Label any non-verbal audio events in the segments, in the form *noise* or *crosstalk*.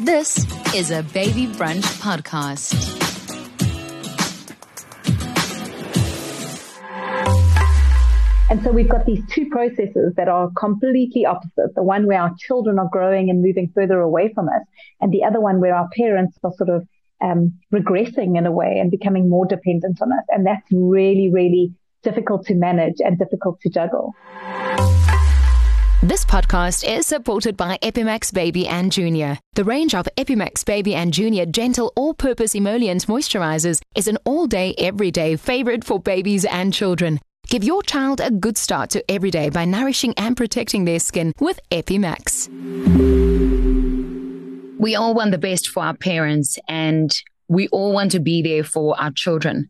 This is a Baby Brunch podcast. And so we've got these two processes that are completely opposite. The one where our children are growing and moving further away from us, and the other one where our parents are sort of um, regressing in a way and becoming more dependent on us. And that's really, really difficult to manage and difficult to juggle. This podcast is supported by Epimax Baby and Junior. The range of Epimax Baby and Junior gentle all-purpose emollient moisturizers is an all-day, everyday favorite for babies and children. Give your child a good start to every day by nourishing and protecting their skin with Epimax. We all want the best for our parents and we all want to be there for our children.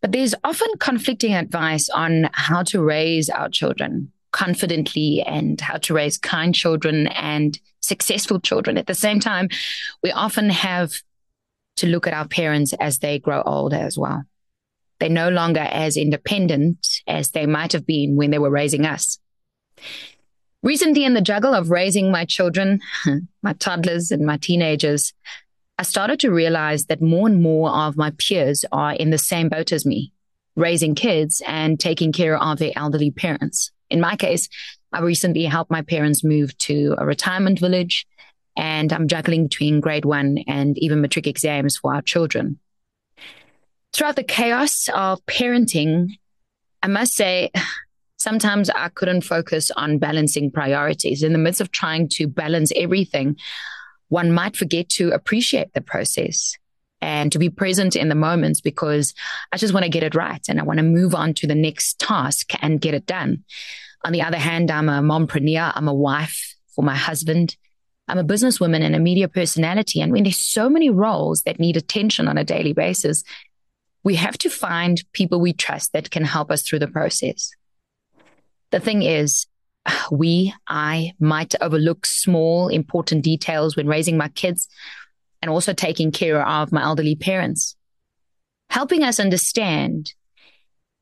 But there's often conflicting advice on how to raise our children confidently and how to raise kind children and successful children. At the same time, we often have to look at our parents as they grow older as well. They're no longer as independent as they might have been when they were raising us. Recently, in the juggle of raising my children, *laughs* my toddlers and my teenagers, I started to realize that more and more of my peers are in the same boat as me, raising kids and taking care of their elderly parents. In my case, I recently helped my parents move to a retirement village and I'm juggling between grade one and even matric exams for our children. Throughout the chaos of parenting, I must say, sometimes I couldn't focus on balancing priorities. In the midst of trying to balance everything, one might forget to appreciate the process and to be present in the moments because I just want to get it right and I want to move on to the next task and get it done. On the other hand, I'm a mompreneur. I'm a wife for my husband. I'm a businesswoman and a media personality. And when there's so many roles that need attention on a daily basis, we have to find people we trust that can help us through the process. The thing is, we, I might overlook small, important details when raising my kids and also taking care of my elderly parents. Helping us understand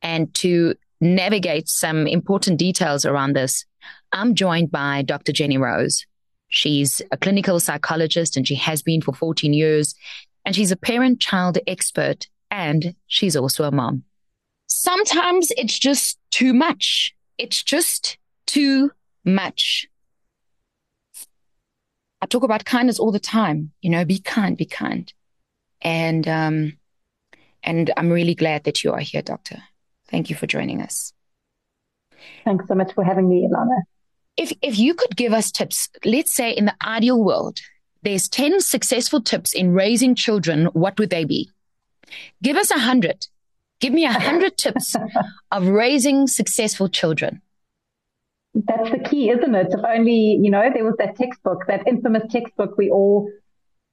and to navigate some important details around this, I'm joined by Dr. Jenny Rose. She's a clinical psychologist and she has been for 14 years. And she's a parent child expert and she's also a mom. Sometimes it's just too much. It's just too much. I talk about kindness all the time. You know, be kind, be kind. And, um, and I'm really glad that you are here, doctor. Thank you for joining us. Thanks so much for having me, Elana. If, if you could give us tips, let's say in the ideal world, there's 10 successful tips in raising children, what would they be? Give us a hundred. Give me a hundred *laughs* tips of raising successful children. That's the key, isn't it? If only, you know, there was that textbook, that infamous textbook we all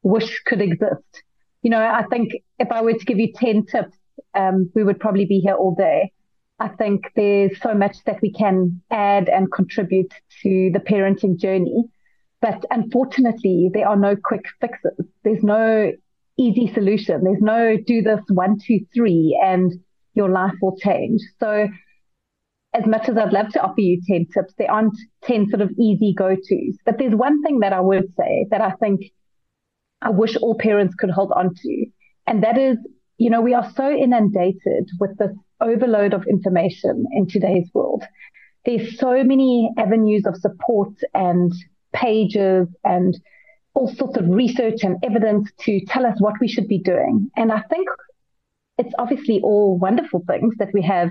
wish could exist. You know, I think if I were to give you 10 tips, um, we would probably be here all day. I think there's so much that we can add and contribute to the parenting journey. But unfortunately, there are no quick fixes. There's no easy solution. There's no do this one, two, three, and your life will change. So as much as I'd love to offer you 10 tips, there aren't 10 sort of easy go-tos. But there's one thing that I would say that I think I wish all parents could hold on to. And that is, you know, we are so inundated with this overload of information in today's world. There's so many avenues of support and pages and all sorts of research and evidence to tell us what we should be doing. And I think it's obviously all wonderful things that we have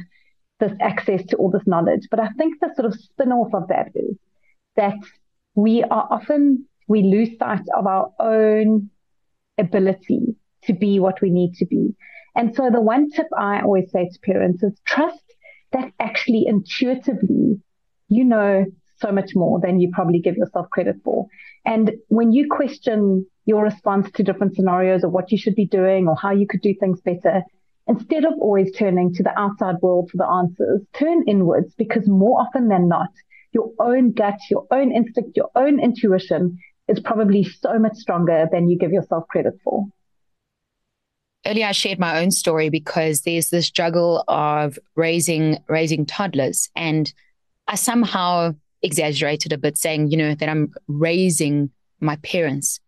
this access to all this knowledge. But I think the sort of spin off of that is that we are often, we lose sight of our own ability to be what we need to be. And so the one tip I always say to parents is trust that actually intuitively you know so much more than you probably give yourself credit for. And when you question your response to different scenarios or what you should be doing or how you could do things better, instead of always turning to the outside world for the answers, turn inwards because more often than not, your own gut, your own instinct, your own intuition is probably so much stronger than you give yourself credit for. Earlier, I shared my own story because there's this juggle of raising raising toddlers, and I somehow exaggerated a bit, saying, you know, that I'm raising my parents.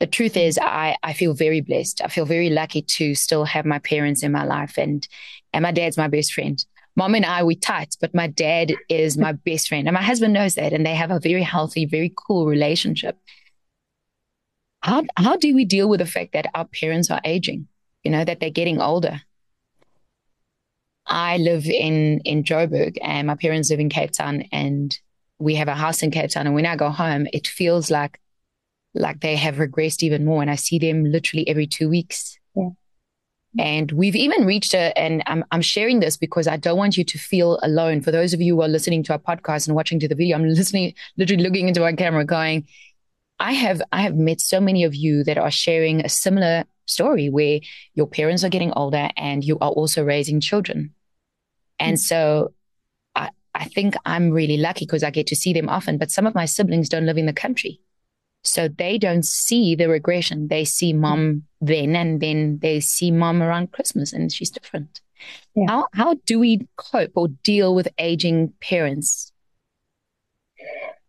The truth is I, I feel very blessed. I feel very lucky to still have my parents in my life and and my dad's my best friend. Mom and I we tight, but my dad is my best friend. And my husband knows that and they have a very healthy, very cool relationship. How how do we deal with the fact that our parents are aging? You know, that they're getting older. I live in in Joburg and my parents live in Cape Town and we have a house in Cape Town and when I go home it feels like like they have regressed even more. And I see them literally every two weeks. Yeah. And we've even reached a, and I'm, I'm sharing this because I don't want you to feel alone. For those of you who are listening to our podcast and watching to the video, I'm *laughs* listening, literally looking into my camera going, I have, I have met so many of you that are sharing a similar story where your parents are getting older and you are also raising children. And mm-hmm. so I, I think I'm really lucky because I get to see them often, but some of my siblings don't live in the country. So they don't see the regression. They see mom then and then they see mom around Christmas and she's different. Yeah. How how do we cope or deal with aging parents?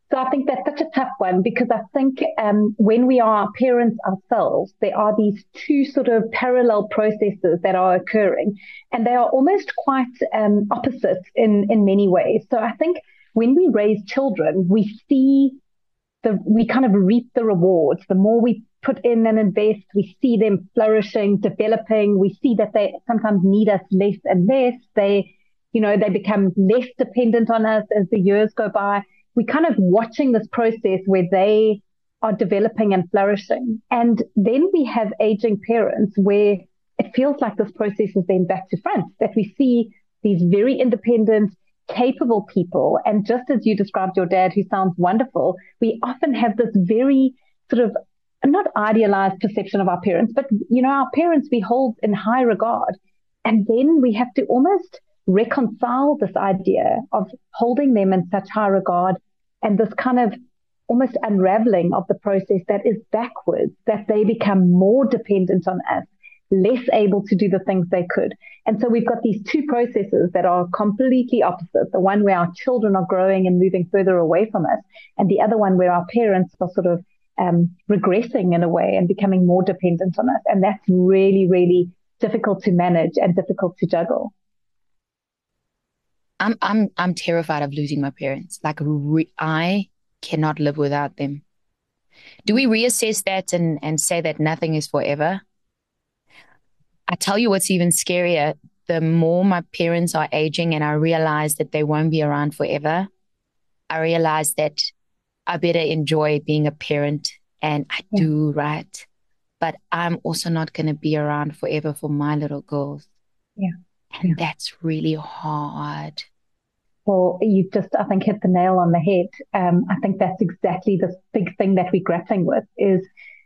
So I think that's such a tough one because I think um, when we are parents ourselves, there are these two sort of parallel processes that are occurring, and they are almost quite um, opposite in in many ways. So I think when we raise children, we see the, we kind of reap the rewards. The more we put in and invest, we see them flourishing, developing. We see that they sometimes need us less and less. They, you know, they become less dependent on us as the years go by. We're kind of watching this process where they are developing and flourishing. And then we have aging parents where it feels like this process is then back to front, that we see these very independent, capable people. And just as you described your dad, who sounds wonderful, we often have this very sort of not idealized perception of our parents, but you know, our parents we hold in high regard. And then we have to almost reconcile this idea of holding them in such high regard and this kind of almost unraveling of the process that is backwards, that they become more dependent on us less able to do the things they could. And so we've got these two processes that are completely opposite. The one where our children are growing and moving further away from us, and the other one where our parents are sort of um, regressing in a way and becoming more dependent on us. And that's really, really difficult to manage and difficult to juggle. I'm I'm I'm terrified of losing my parents. Like re- I cannot live without them. Do we reassess that and and say that nothing is forever? I tell you what's even scarier. The more my parents are aging and I realize that they won't be around forever, I realize that I better enjoy being a parent and I yeah. do right. But I'm also not going to be around forever for my little girls. Yeah. And yeah. that's really hard. Well, you just, I think, hit the nail on the head. Um, I think that's exactly the big thing that we're grappling with is,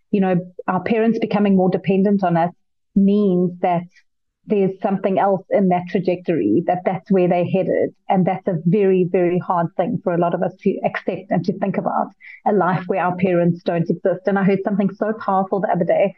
you know, our parents becoming more dependent on us means that there's something else in that trajectory, that that's where they're headed. And that's a very, very hard thing for a lot of us to accept and to think about a life where our parents don't exist. And I heard something so powerful the other day.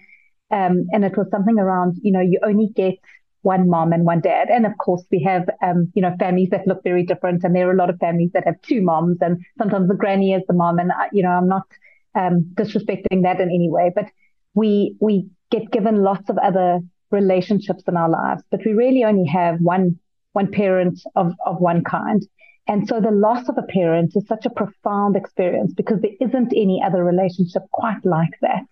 Um, and it was something around, you know, you only get one mom and one dad. And of course, we have, um, you know, families that look very different. And there are a lot of families that have two moms and sometimes the granny is the mom. And, I, you know, I'm not, um, disrespecting that in any way, but we, we get given lots of other relationships in our lives, but we really only have one, one parent of, of one kind. And so the loss of a parent is such a profound experience because there isn't any other relationship quite like that.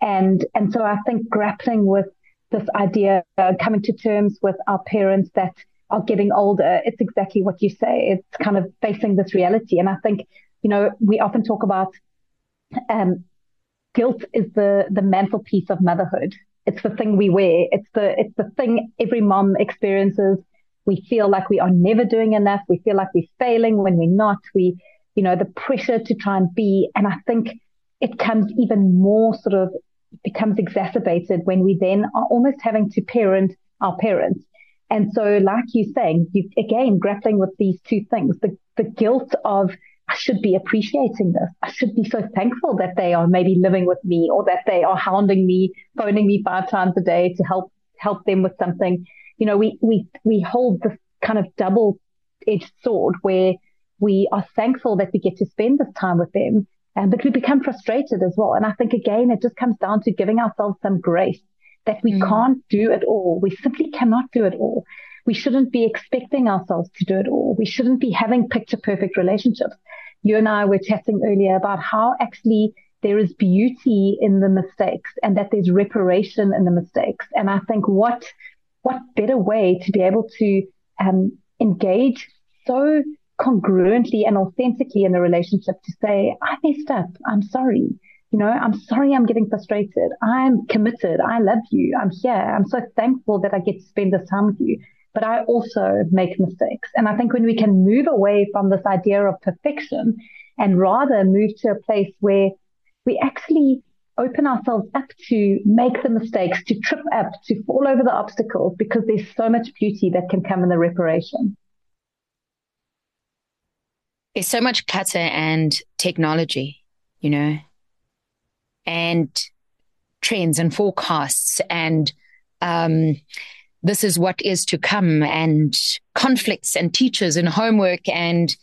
And, and so I think grappling with this idea, uh, coming to terms with our parents that are getting older, it's exactly what you say. It's kind of facing this reality. And I think, you know, we often talk about, um, guilt is the the mantelpiece of motherhood. It's the thing we wear. It's the it's the thing every mom experiences. We feel like we are never doing enough. We feel like we're failing when we're not. We, you know, the pressure to try and be. And I think it comes even more sort of becomes exacerbated when we then are almost having to parent our parents. And so, like you're saying, you again grappling with these two things: the the guilt of I should be appreciating this. I should be so thankful that they are maybe living with me or that they are hounding me, phoning me five times a day to help help them with something. You know, we we we hold this kind of double edged sword where we are thankful that we get to spend this time with them. Um, but we become frustrated as well. And I think again, it just comes down to giving ourselves some grace that we mm. can't do it all. We simply cannot do it all. We shouldn't be expecting ourselves to do it all. We shouldn't be having picture perfect relationships. You and I were chatting earlier about how actually there is beauty in the mistakes and that there's reparation in the mistakes. And I think what, what better way to be able to um, engage so congruently and authentically in a relationship to say, I messed up. I'm sorry. You know, I'm sorry I'm getting frustrated. I'm committed. I love you. I'm here. I'm so thankful that I get to spend this time with you. But I also make mistakes. And I think when we can move away from this idea of perfection and rather move to a place where we actually open ourselves up to make the mistakes, to trip up, to fall over the obstacles, because there's so much beauty that can come in the reparation. There's so much clutter and technology, you know, and trends and forecasts and um, this is what is to come and conflicts and teachers and homework and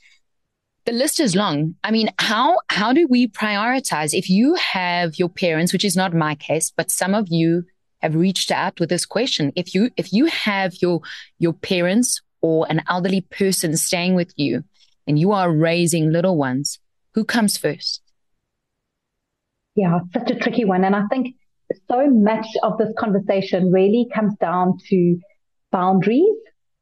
the list is long. I mean, how how do we prioritize if you have your parents, which is not my case, but some of you have reached out with this question. If you if you have your your parents or an elderly person staying with you and you are raising little ones, who comes first? Yeah, such a tricky one. And I think so much of this conversation really comes down to boundaries,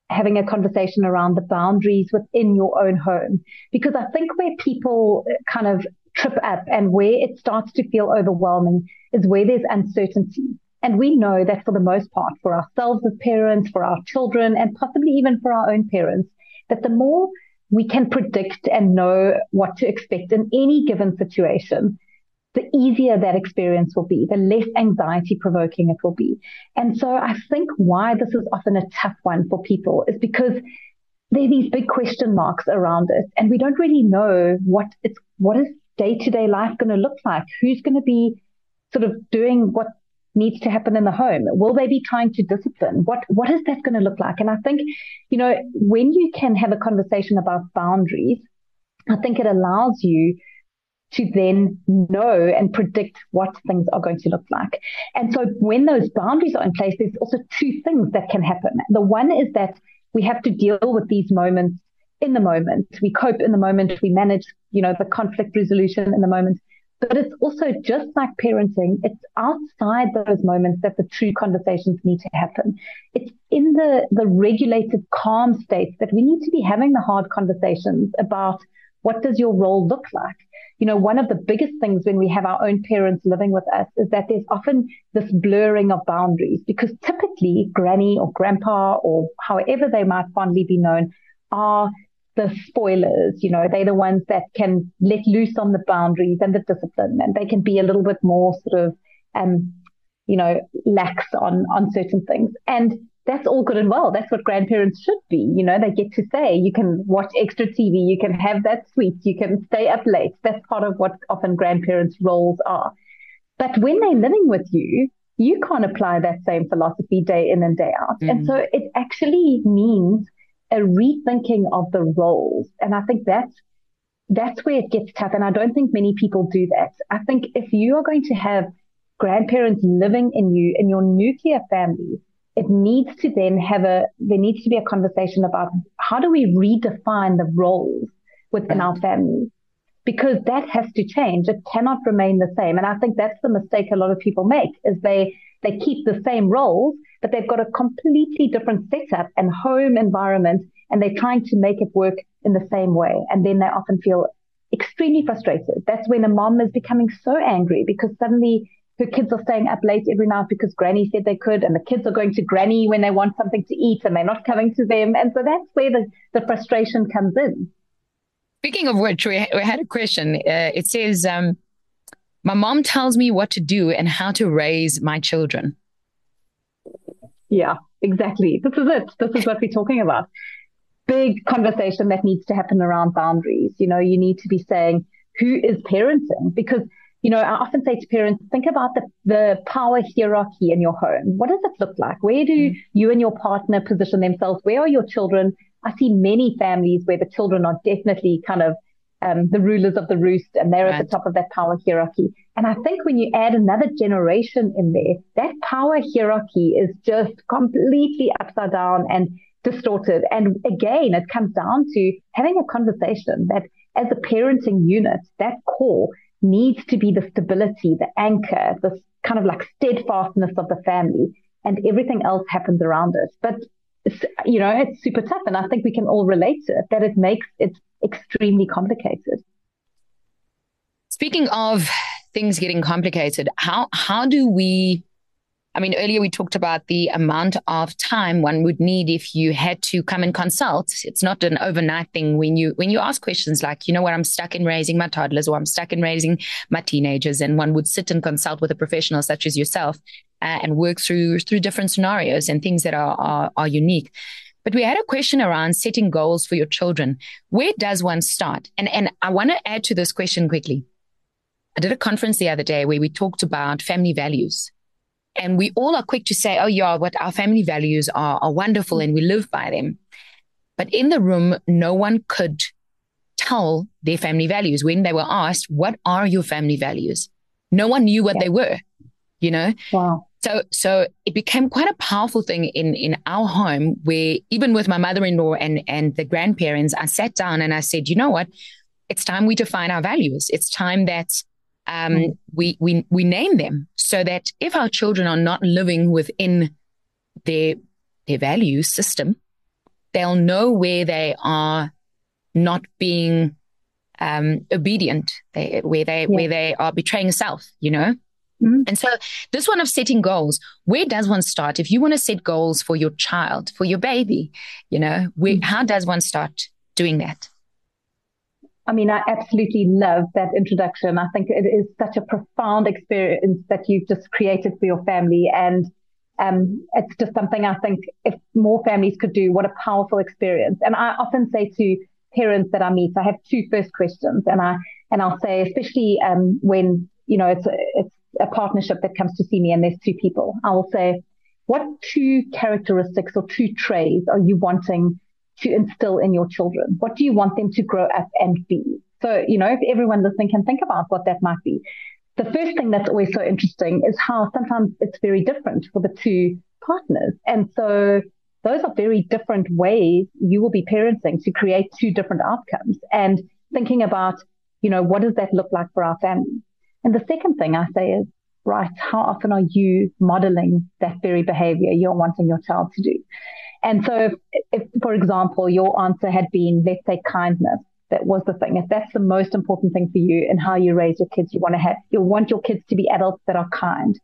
having a conversation around the boundaries within your own home. Because I think where people kind of trip up and where it starts to feel overwhelming is where there's uncertainty. And we know that for the most part, for ourselves as parents, for our children, and possibly even for our own parents, that the more we can predict and know what to expect in any given situation, the easier that experience will be, the less anxiety provoking it will be. And so I think why this is often a tough one for people is because there are these big question marks around it and we don't really know what it's, what is day to day life going to look like? Who's going to be sort of doing what needs to happen in the home? Will they be trying to discipline? What, what is that going to look like? And I think, you know, when you can have a conversation about boundaries, I think it allows you to then know and predict what things are going to look like. And so when those boundaries are in place, there's also two things that can happen. The one is that we have to deal with these moments in the moment. We cope in the moment. We manage, you know, the conflict resolution in the moment. But it's also just like parenting. It's outside those moments that the true conversations need to happen. It's in the, the regulated calm states that we need to be having the hard conversations about what does your role look like? You know, one of the biggest things when we have our own parents living with us is that there's often this blurring of boundaries because typically granny or grandpa or however they might fondly be known are the spoilers. You know, they're the ones that can let loose on the boundaries and the discipline and they can be a little bit more sort of, um, you know, lax on, on certain things. And that's all good and well. That's what grandparents should be. You know, they get to say, you can watch extra TV, you can have that sweet, you can stay up late. That's part of what often grandparents' roles are. But when they're living with you, you can't apply that same philosophy day in and day out. Mm. And so it actually means a rethinking of the roles. And I think that's that's where it gets tough. And I don't think many people do that. I think if you are going to have grandparents living in you in your nuclear family, it needs to then have a, there needs to be a conversation about how do we redefine the roles within right. our family? Because that has to change. It cannot remain the same. And I think that's the mistake a lot of people make is they, they keep the same roles, but they've got a completely different setup and home environment and they're trying to make it work in the same way. And then they often feel extremely frustrated. That's when a mom is becoming so angry because suddenly her kids are staying up late every night because granny said they could, and the kids are going to granny when they want something to eat and they're not coming to them. And so that's where the, the frustration comes in. Speaking of which, we, we had a question. Uh, it says, um, My mom tells me what to do and how to raise my children. Yeah, exactly. This is it. This is what we're talking about. Big conversation that needs to happen around boundaries. You know, you need to be saying, who is parenting? Because you know, I often say to parents, think about the, the power hierarchy in your home. What does it look like? Where do mm. you and your partner position themselves? Where are your children? I see many families where the children are definitely kind of um, the rulers of the roost and they're right. at the top of that power hierarchy. And I think when you add another generation in there, that power hierarchy is just completely upside down and distorted. And again, it comes down to having a conversation that as a parenting unit, that core needs to be the stability, the anchor, this kind of like steadfastness of the family and everything else happens around it. But you know, it's super tough. And I think we can all relate to it, that it makes it extremely complicated. Speaking of things getting complicated, how how do we I mean, earlier we talked about the amount of time one would need if you had to come and consult. It's not an overnight thing when you when you ask questions like, you know what, I'm stuck in raising my toddlers or I'm stuck in raising my teenagers, and one would sit and consult with a professional such as yourself uh, and work through through different scenarios and things that are, are are unique. But we had a question around setting goals for your children. Where does one start? And and I want to add to this question quickly. I did a conference the other day where we talked about family values and we all are quick to say, oh, yeah, what our family values are, are wonderful and we live by them. But in the room, no one could tell their family values when they were asked, what are your family values? No one knew what yeah. they were, you know? Wow. So, so it became quite a powerful thing in, in our home where even with my mother-in-law and, and the grandparents, I sat down and I said, you know what? It's time we define our values. It's time that um, mm. we, we, we name them so that if our children are not living within their, their value system, they'll know where they are not being um, obedient, they, where they yeah. where they are betraying self, you know. Mm-hmm. And so, this one of setting goals, where does one start? If you want to set goals for your child, for your baby, you know, where, mm-hmm. how does one start doing that? I mean, I absolutely love that introduction. I think it is such a profound experience that you've just created for your family. And um, it's just something I think if more families could do, what a powerful experience. And I often say to parents that I meet, I have two first questions, and I and I'll say, especially um, when you know it's a, it's a partnership that comes to see me, and there's two people, I will say, what two characteristics or two traits are you wanting to instill in your children? What do you want them to grow up and be? So, you know, if everyone listening can think about what that might be. The first thing that's always so interesting is how sometimes it's very different for the two partners. And so those are very different ways you will be parenting to create two different outcomes and thinking about, you know, what does that look like for our family? And the second thing I say is, right, how often are you modeling that very behavior you're wanting your child to do? And so if, if, for example, your answer had been, let's say kindness, that was the thing. If that's the most important thing for you and how you raise your kids, you want to have, you want your kids to be adults that are kind.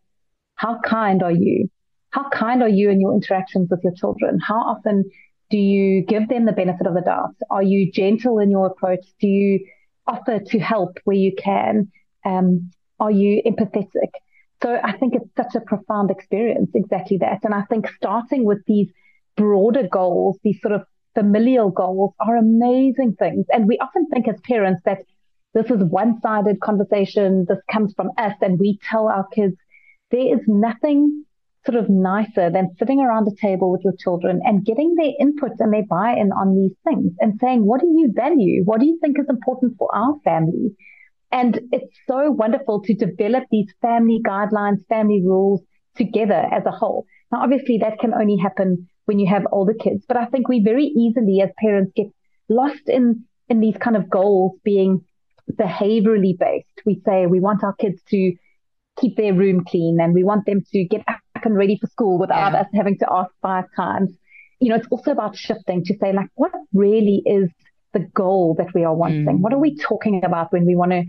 How kind are you? How kind are you in your interactions with your children? How often do you give them the benefit of the doubt? Are you gentle in your approach? Do you offer to help where you can? Um, are you empathetic? So I think it's such a profound experience, exactly that. And I think starting with these broader goals, these sort of familial goals are amazing things. And we often think as parents that this is one sided conversation. This comes from us and we tell our kids there is nothing sort of nicer than sitting around a table with your children and getting their input and their buy in on these things and saying, what do you value? What do you think is important for our family? And it's so wonderful to develop these family guidelines, family rules together as a whole. Now, obviously that can only happen when you have older kids. But I think we very easily as parents get lost in, in these kind of goals being behaviorally based. We say we want our kids to keep their room clean and we want them to get back and ready for school without yeah. us having to ask five times. You know, it's also about shifting to say like, what really is the goal that we are wanting? Mm. What are we talking about when we want to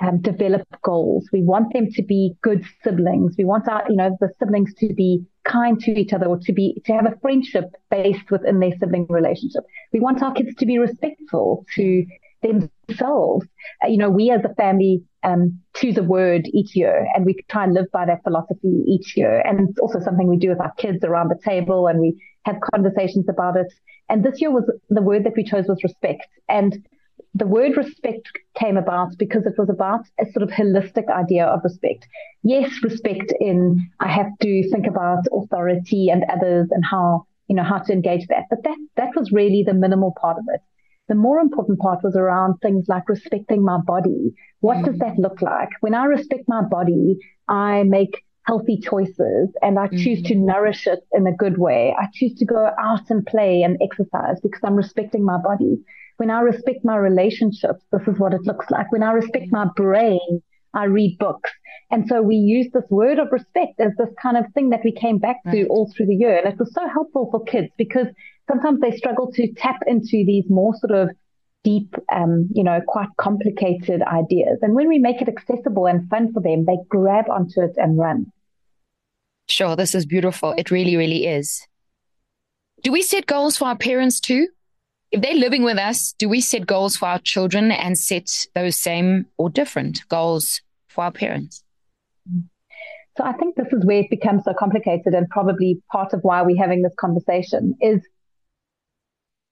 um, develop goals. We want them to be good siblings. We want our, you know, the siblings to be kind to each other or to be, to have a friendship based within their sibling relationship. We want our kids to be respectful to themselves. Uh, you know, we as a family, um, choose a word each year and we try and live by that philosophy each year. And it's also something we do with our kids around the table and we have conversations about it. And this year was the word that we chose was respect. And the word respect came about because it was about a sort of holistic idea of respect. Yes, respect in I have to think about authority and others and how, you know, how to engage that. But that, that was really the minimal part of it. The more important part was around things like respecting my body. What mm. does that look like? When I respect my body, I make healthy choices and I choose mm. to nourish it in a good way. I choose to go out and play and exercise because I'm respecting my body. When I respect my relationships, this is what it looks like. When I respect my brain, I read books. And so we use this word of respect as this kind of thing that we came back to right. all through the year. And it was so helpful for kids because sometimes they struggle to tap into these more sort of deep, um, you know, quite complicated ideas. And when we make it accessible and fun for them, they grab onto it and run. Sure, this is beautiful. It really, really is. Do we set goals for our parents too? If they're living with us, do we set goals for our children and set those same or different goals for our parents? So I think this is where it becomes so complicated and probably part of why we're having this conversation is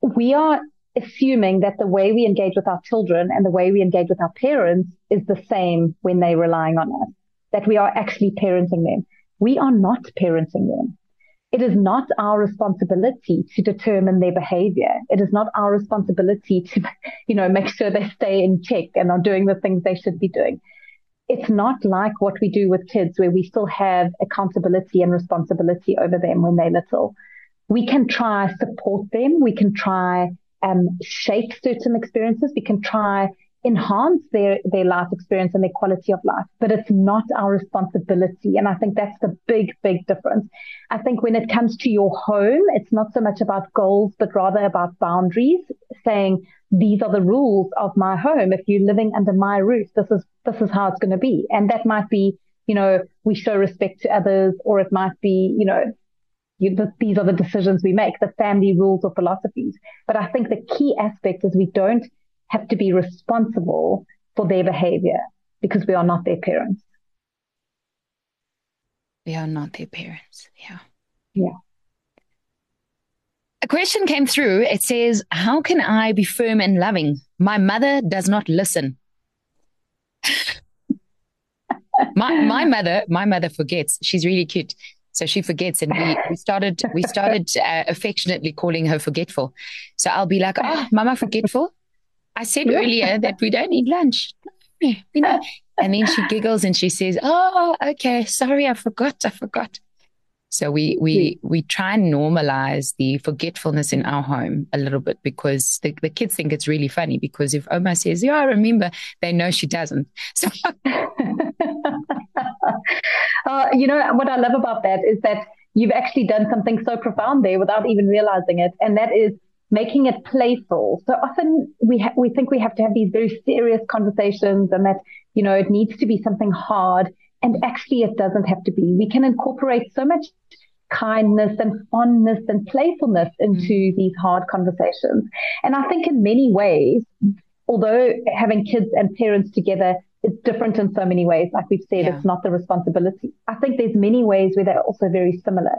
we are assuming that the way we engage with our children and the way we engage with our parents is the same when they're relying on us, that we are actually parenting them. We are not parenting them. It is not our responsibility to determine their behavior. It is not our responsibility to, *laughs* you know, make sure they stay in check and are doing the things they should be doing. It's not like what we do with kids where we still have accountability and responsibility over them when they're little. We can try support them. We can try um, shape certain experiences. We can try enhance their, their life experience and their quality of life, but it's not our responsibility. And I think that's the big, big difference. I think when it comes to your home, it's not so much about goals, but rather about boundaries, saying these are the rules of my home. If you're living under my roof, this is, this is how it's going to be. And that might be, you know, we show respect to others, or it might be, you know, you, these are the decisions we make, the family rules or philosophies. But I think the key aspect is we don't have to be responsible for their behavior because we are not their parents. We are not their parents. Yeah. Yeah. A question came through. It says, How can I be firm and loving? My mother does not listen. *laughs* my my mother, my mother forgets. She's really cute. So she forgets, and we, we started we started uh, affectionately calling her forgetful. So I'll be like, "Oh, Mama, forgetful." I said earlier that we don't eat lunch. You know? *laughs* And then she giggles and she says, Oh, okay, sorry, I forgot, I forgot. So we we we try and normalize the forgetfulness in our home a little bit because the, the kids think it's really funny because if Oma says, Yeah, I remember, they know she doesn't. *laughs* So *laughs* uh, you know what I love about that is that you've actually done something so profound there without even realizing it. And that is making it playful. So often we ha- we think we have to have these very serious conversations and that, you know, it needs to be something hard. And actually it doesn't have to be. We can incorporate so much kindness and fondness and playfulness into mm. these hard conversations. And I think in many ways, although having kids and parents together is different in so many ways, like we've said, yeah. it's not the responsibility. I think there's many ways where they're also very similar.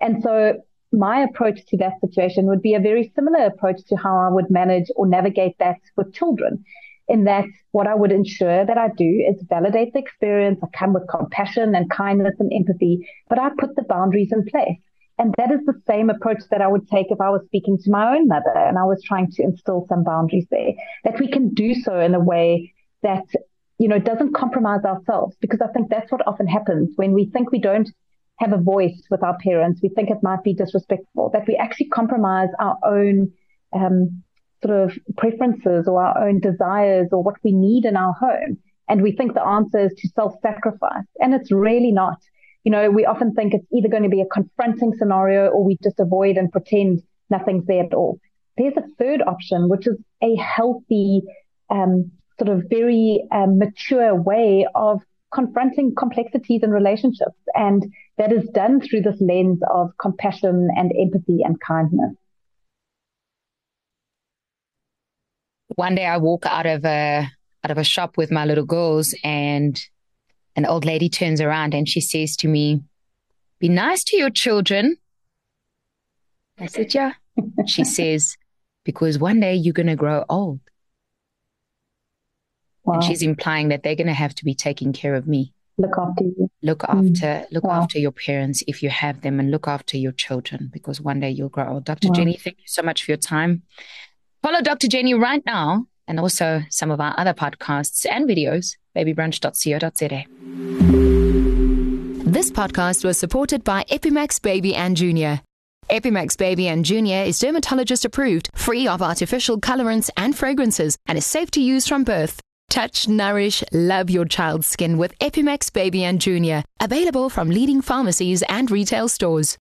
And so my approach to that situation would be a very similar approach to how I would manage or navigate that with children. In that, what I would ensure that I do is validate the experience. I come with compassion and kindness and empathy, but I put the boundaries in place. And that is the same approach that I would take if I was speaking to my own mother and I was trying to instill some boundaries there, that we can do so in a way that, you know, doesn't compromise ourselves. Because I think that's what often happens when we think we don't have a voice with our parents, we think it might be disrespectful, that we actually compromise our own um, sort of preferences or our own desires or what we need in our home. And we think the answer is to self sacrifice. And it's really not. You know, we often think it's either going to be a confronting scenario or we just avoid and pretend nothing's there at all. There's a third option, which is a healthy, um, sort of very um, mature way of confronting complexities in relationships. And that is done through this lens of compassion and empathy and kindness. One day I walk out of a out of a shop with my little girls and an old lady turns around and she says to me, Be nice to your children. I said, Yeah. she *laughs* says, Because one day you're going to grow old. Wow. And she's implying that they're going to have to be taking care of me. Look after you. Look mm. after, mm. look wow. after your parents if you have them, and look after your children because one day you'll grow old. Dr. Wow. Jenny, thank you so much for your time. Follow Dr. Jenny right now and also some of our other podcasts and videos, babybrunch.co.za. This podcast was supported by Epimax Baby and Junior. Epimax Baby and Junior is dermatologist approved, free of artificial colorants and fragrances, and is safe to use from birth. Touch, nourish, love your child's skin with Epimax Baby and Junior. Available from leading pharmacies and retail stores.